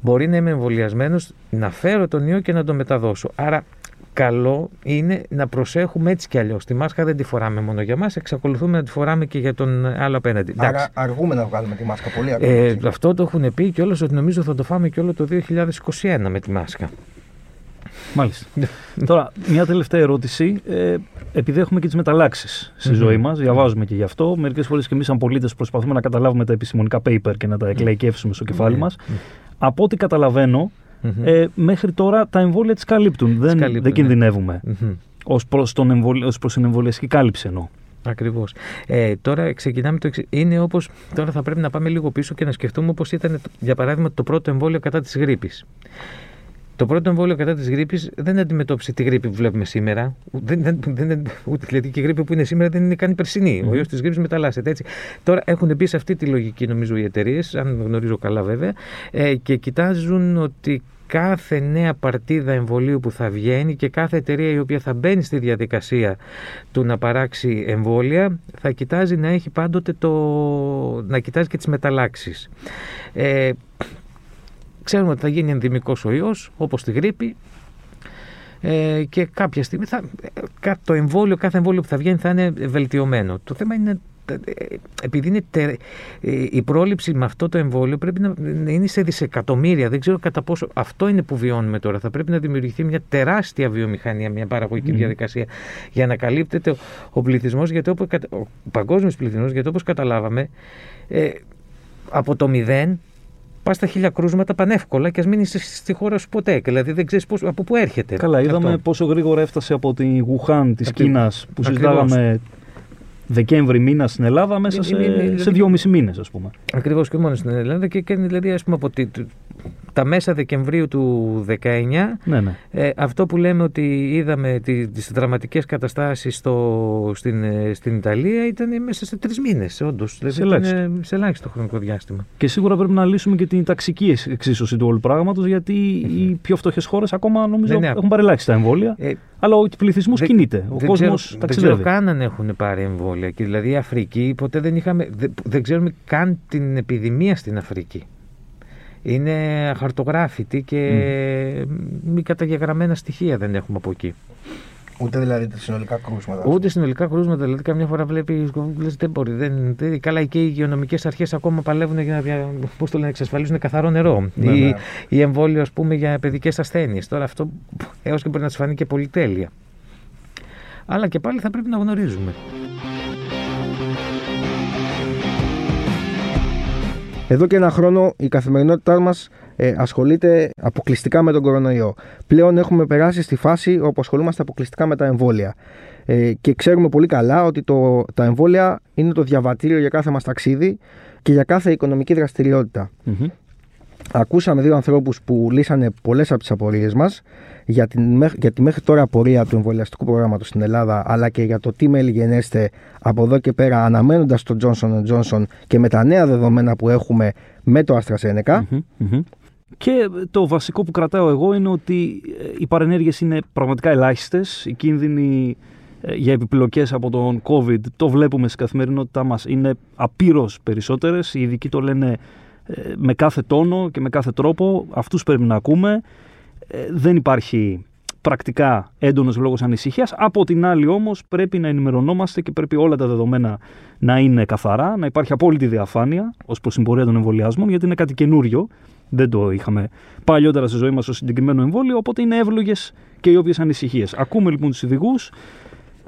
Speaker 3: Μπορεί να είμαι εμβολιασμένος, να φέρω τον ιό και να τον μεταδώσω. Άρα καλό είναι να προσέχουμε έτσι κι αλλιώς. Τη μάσκα δεν τη φοράμε μόνο για μας, εξακολουθούμε να τη φοράμε και για τον άλλο απέναντι. Εντάξει.
Speaker 2: Άρα αργούμε να βγάλουμε τη μάσκα πολύ αργά.
Speaker 3: Ε, αυτό το έχουν πει και ότι νομίζω θα το φάμε και όλο το 2021 με τη μάσκα.
Speaker 1: Μάλιστα. Τώρα, μια τελευταία ερώτηση. Ε, επειδή έχουμε και τις μεταλλάξεις στη
Speaker 3: Μμμ.
Speaker 1: ζωή μας, διαβάζουμε και γι' αυτό. Μερικές φορές και εμείς, σαν πολίτες, προσπαθούμε να καταλάβουμε τα επιστημονικά paper και να τα εκλαϊκεύσουμε στο κεφάλι
Speaker 3: Ναι.
Speaker 1: μας. Από ό,τι καταλαβαίνω,
Speaker 3: Μμμ.
Speaker 1: ε, μέχρι τώρα τα εμβόλια τις καλύπτουν. Δεν,
Speaker 3: καλύπτουν,
Speaker 1: δεν
Speaker 3: ναι.
Speaker 1: κινδυνεύουμε.
Speaker 3: Μμμ.
Speaker 1: Ω προς την εμβολιαστική κάλυψη εννοώ.
Speaker 3: Ακριβώς. Ε, τώρα ξεκινάμε το εξή. Είναι όπω. Τώρα θα πρέπει να πάμε λίγο πίσω και να σκεφτούμε όπως ήταν, για παράδειγμα, το πρώτο εμβόλιο κατά της γρήπης. Το πρώτο εμβόλιο κατά της γρήπης δεν αντιμετώπισε τη γρήπη που βλέπουμε σήμερα. Δεν, δεν, δεν, δεν- ούτε, δηλαδή και η γρήπη που είναι σήμερα δεν είναι καν περσινή. Ο ιός της γρήπης μεταλλάσσεται έτσι. Τώρα έχουν μπει σε αυτή τη λογική, νομίζω, οι εταιρείες, αν γνωρίζω καλά βέβαια, ε, και κοιτάζουν ότι κάθε νέα παρτίδα εμβολίου που θα βγαίνει και κάθε εταιρεία η οποία θα μπαίνει στη διαδικασία του να παράξει εμβόλια θα κοιτάζει να έχει πάντοτε το... να κοιτάζει και τις μεταλλάξεις. Ε, ξέρουμε ότι θα γίνει ενδημικός ο ιός όπως τη γρήπη ε, και κάποια στιγμή θα, ε, κα- το εμβόλιο, κάθε εμβόλιο που θα βγαίνει θα είναι βελτιωμένο. Το θέμα είναι ε, επειδή είναι τε- ε, η πρόληψη με αυτό το εμβόλιο πρέπει να να είναι σε δισεκατομμύρια. Δεν ξέρω κατά πόσο αυτό είναι που βιώνουμε τώρα. Θα πρέπει να δημιουργηθεί μια τεράστια βιομηχανία, μια παραγωγική
Speaker 1: Μμμ.
Speaker 3: διαδικασία για να καλύπτεται ο, ο πληθυσμός, γιατί όπως, κατα- ο παγκόσμιος πληθυσμός, γιατί όπως καταλάβαμε, ε, από το μηδέν πας στα χίλια κρούσματα πανεύκολα και ας μείνει στη χώρα σου ποτέ. Δηλαδή δεν ξέρεις από πού έρχεται.
Speaker 1: Καλά, είδαμε
Speaker 3: αυτό.
Speaker 1: πόσο γρήγορα έφτασε από τη Γουχάν της
Speaker 3: Από τη-
Speaker 1: Κίνας που
Speaker 3: Ακριβώς.
Speaker 1: συζητάγαμε Δεκέμβρη μήνα στην Ελλάδα μέσα σε,
Speaker 3: Είναι- είναι-
Speaker 1: σε δυόμιση μήνες, ας πούμε.
Speaker 3: Ακριβώς και μόνο στην Ελλάδα και, και δηλαδή ας πούμε από τη, τα μέσα Δεκεμβρίου του 19
Speaker 1: Ναι, ναι.
Speaker 3: ε, αυτό που λέμε ότι είδαμε τι, τις δραματικές καταστάσεις στο, στην, ε, στην Ιταλία ήταν μέσα σε τρεις μήνες όντως. Δηλαδή
Speaker 1: ελάχιστο.
Speaker 3: ήταν, ε, σε ελάχιστο χρονικό διάστημα.
Speaker 1: Και σίγουρα πρέπει να λύσουμε και την ταξική εξίσωση του όλου πράγματος, γιατί οι πιο φτωχές χώρες ακόμα νομίζω
Speaker 3: Ναι, ναι.
Speaker 1: έχουν παρελάχιστα τα εμβόλια.
Speaker 3: Ε,
Speaker 1: Αλλά ο πληθυσμός
Speaker 3: δεν-
Speaker 1: κινείται. Ο
Speaker 3: δεν
Speaker 1: κόσμος
Speaker 3: ξέρω, δεν
Speaker 1: ταξιδεύει.
Speaker 3: ξέρω καν αν έχουν πάρει εμβόλια. Και δηλαδή η Αφρική ποτέ δεν είχαμε. Δεν, δεν ξέρουμε καν την επιδημία στην Αφρική. Είναι αχαρτογράφητη και μη καταγεγραμμένα στοιχεία δεν έχουμε από εκεί.
Speaker 2: Ούτε δηλαδή τα συνολικά κρούσματα.
Speaker 3: Ούτε συνολικά κρούσματα. Δηλαδή, καμιά φορά βλέπει. Λες, δεν μπορεί. Δεν, δεν, καλά, και οι υγειονομικές αρχές ακόμα παλεύουν για να, πώς το λένε, εξασφαλίσουν καθαρό νερό.
Speaker 2: Ναι,
Speaker 3: ή,
Speaker 2: ναι.
Speaker 3: ή εμβόλιο, ας πούμε, για παιδικές ασθένειες. Τώρα αυτό έως και μπορεί να του φανεί και πολυτέλεια. Αλλά και πάλι θα πρέπει να γνωρίζουμε.
Speaker 2: Εδώ και ένα χρόνο η καθημερινότητά μας ε, ασχολείται αποκλειστικά με τον κορονοϊό. Πλέον έχουμε περάσει στη φάση όπου ασχολούμαστε αποκλειστικά με τα εμβόλια. Ε, και ξέρουμε πολύ καλά ότι το, τα εμβόλια είναι το διαβατήριο για κάθε μας ταξίδι και για κάθε οικονομική δραστηριότητα.
Speaker 1: Μμμ.
Speaker 2: Ακούσαμε δύο ανθρώπους που λύσανε πολλές από τις απορίες μας για, την, μέχ- για τη μέχρι τώρα απορία του εμβολιαστικού προγράμματος στην Ελλάδα αλλά και για το τι μέλη γενέστε από εδώ και πέρα αναμένοντας το Johnson Johnson και με τα νέα δεδομένα που έχουμε με το AstraZeneca.
Speaker 1: Μμμ, μμμ. Και το βασικό που κρατάω εγώ είναι ότι ε, οι παρενέργειες είναι πραγματικά ελάχιστες. Οι κίνδυνοι ε, για επιπλοκές από τον COVID το βλέπουμε στην καθημερινότητά μας είναι απείρως περισσότερες. Οι ειδικοί το λένε ε, με κάθε τόνο και με κάθε τρόπο. Αυτούς πρέπει να ακούμε. Ε, Δεν υπάρχει πρακτικά έντονος λόγος ανησυχίας. Από την άλλη όμως πρέπει να ενημερωνόμαστε και πρέπει όλα τα δεδομένα να είναι καθαρά, να υπάρχει απόλυτη διαφάνεια ως προς την πορεία των εμβολιασμών, γιατί είναι κάτι καινούριο. Δεν το είχαμε παλιότερα στη ζωή μας στο συγκεκριμένο εμβόλιο, οπότε είναι εύλογες και οι όποιες ανησυχίες. Ακούμε λοιπόν τους ειδικούς,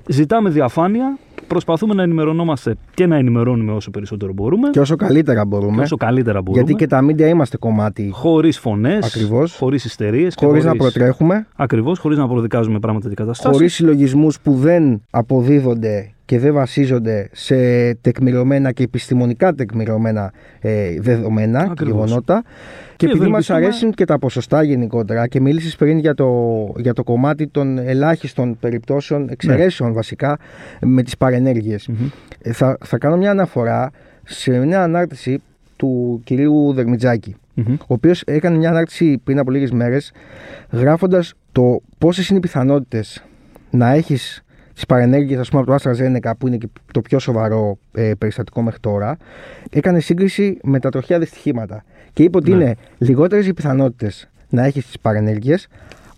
Speaker 1: ζητάμε διαφάνεια, προσπαθούμε να ενημερωνόμαστε και να ενημερώνουμε όσο περισσότερο μπορούμε
Speaker 2: Και όσο καλύτερα μπορούμε.
Speaker 1: και όσο καλύτερα μπορούμε.
Speaker 2: γιατί και τα media είμαστε κομμάτι
Speaker 1: Χωρίς φωνές,
Speaker 2: Ακριβώς.
Speaker 1: χωρίς ιστερίες.
Speaker 2: χωρίς να προτρέχουμε,
Speaker 1: Ακριβώς, χωρίς να προδικάζουμε πράγματα και καταστάσεις.
Speaker 2: χωρίς συλλογισμούς που δεν αποδίδονται και δεν βασίζονται σε τεκμηριωμένα και επιστημονικά τεκμηριωμένα ε, δεδομένα και
Speaker 1: Ακριβώς.
Speaker 2: γεγονότα. Και,
Speaker 1: Και
Speaker 2: επειδή μας
Speaker 1: ευελπιστούμε-
Speaker 2: αρέσουν και τα ποσοστά γενικότερα και μίλησες πριν για το, για το κομμάτι των ελάχιστων περιπτώσεων, εξαιρέσεων βασικά, με τις παρενέργειες.
Speaker 1: Μμμ.
Speaker 2: Ε, θα, θα κάνω μια αναφορά σε μια ανάρτηση του κυρίου Δερμιτζάκη
Speaker 1: Μμμ.
Speaker 2: ο οποίος έκανε μια ανάρτηση πριν από λίγες μέρες γράφοντας το πόσες είναι οι πιθανότητες να έχεις τις παρενέργειες ας πούμε από το AstraZeneca που είναι και το πιο σοβαρό ε, περιστατικό μέχρι τώρα έκανε σύγκριση με τα τροχαία δυστυχήματα και είπε ότι
Speaker 1: Ναι.
Speaker 2: είναι λιγότερες οι πιθανότητες να έχεις τις παρενέργειες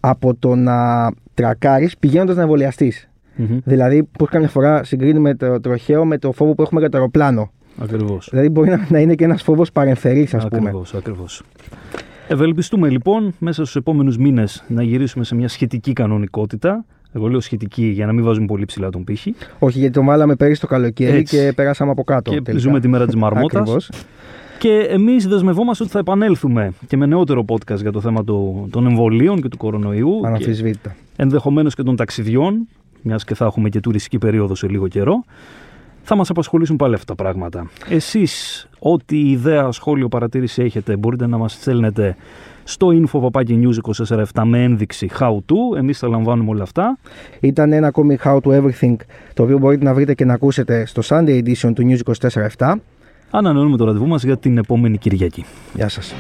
Speaker 2: από το να τρακάρεις πηγαίνοντας να εμβολιαστείς.
Speaker 1: Μμμ.
Speaker 2: Δηλαδή, που καμιά φορά συγκρίνουμε το τροχαίο με το φόβο που έχουμε για το αεροπλάνο.
Speaker 1: Ακριβώς.
Speaker 2: Δηλαδή, μπορεί να, να είναι και ένας φόβος παρεμφερής, ας πούμε.
Speaker 1: Ακριβώς, ακριβώς. Ευελπιστούμε λοιπόν μέσα στους επόμενους μήνες να γυρίσουμε σε μια σχετική κανονικότητα. Εγώ λέω σχετική για να μην βάζουμε πολύ ψηλά τον πύχη.
Speaker 2: Όχι, γιατί το βάλαμε πέρυσι το καλοκαίρι
Speaker 1: Έτσι.
Speaker 2: και περάσαμε από κάτω.
Speaker 1: και
Speaker 2: τελικά.
Speaker 1: ζούμε τη μέρα της μαρμότας.
Speaker 2: Ακριβώς.
Speaker 1: Και εμείς δεσμευόμαστε ότι θα επανέλθουμε και με νεότερο podcast για το θέμα του- των εμβολίων και του κορονοϊού. Και
Speaker 2: Αναμφισβήτητα.
Speaker 1: ενδεχομένως και των ταξιδιών, μιας και θα έχουμε και τουριστική περίοδο σε λίγο καιρό. Θα μας απασχολήσουν πάλι αυτά τα πράγματα. Εσείς, ό,τι ιδέα, σχόλιο, παρατήρηση έχετε, μπορείτε να μας στέλνετε στο info.news247 με ένδειξη how to. Εμείς θα λαμβάνουμε όλα αυτά.
Speaker 2: Ήταν ένα ακόμη How to Everything, το οποίο μπορείτε να βρείτε και να ακούσετε στο Sunday Edition του News 24-7.
Speaker 1: Ανανεώνουμε το ραντεβού μας για την επόμενη Κυριακή.
Speaker 2: Γεια σας.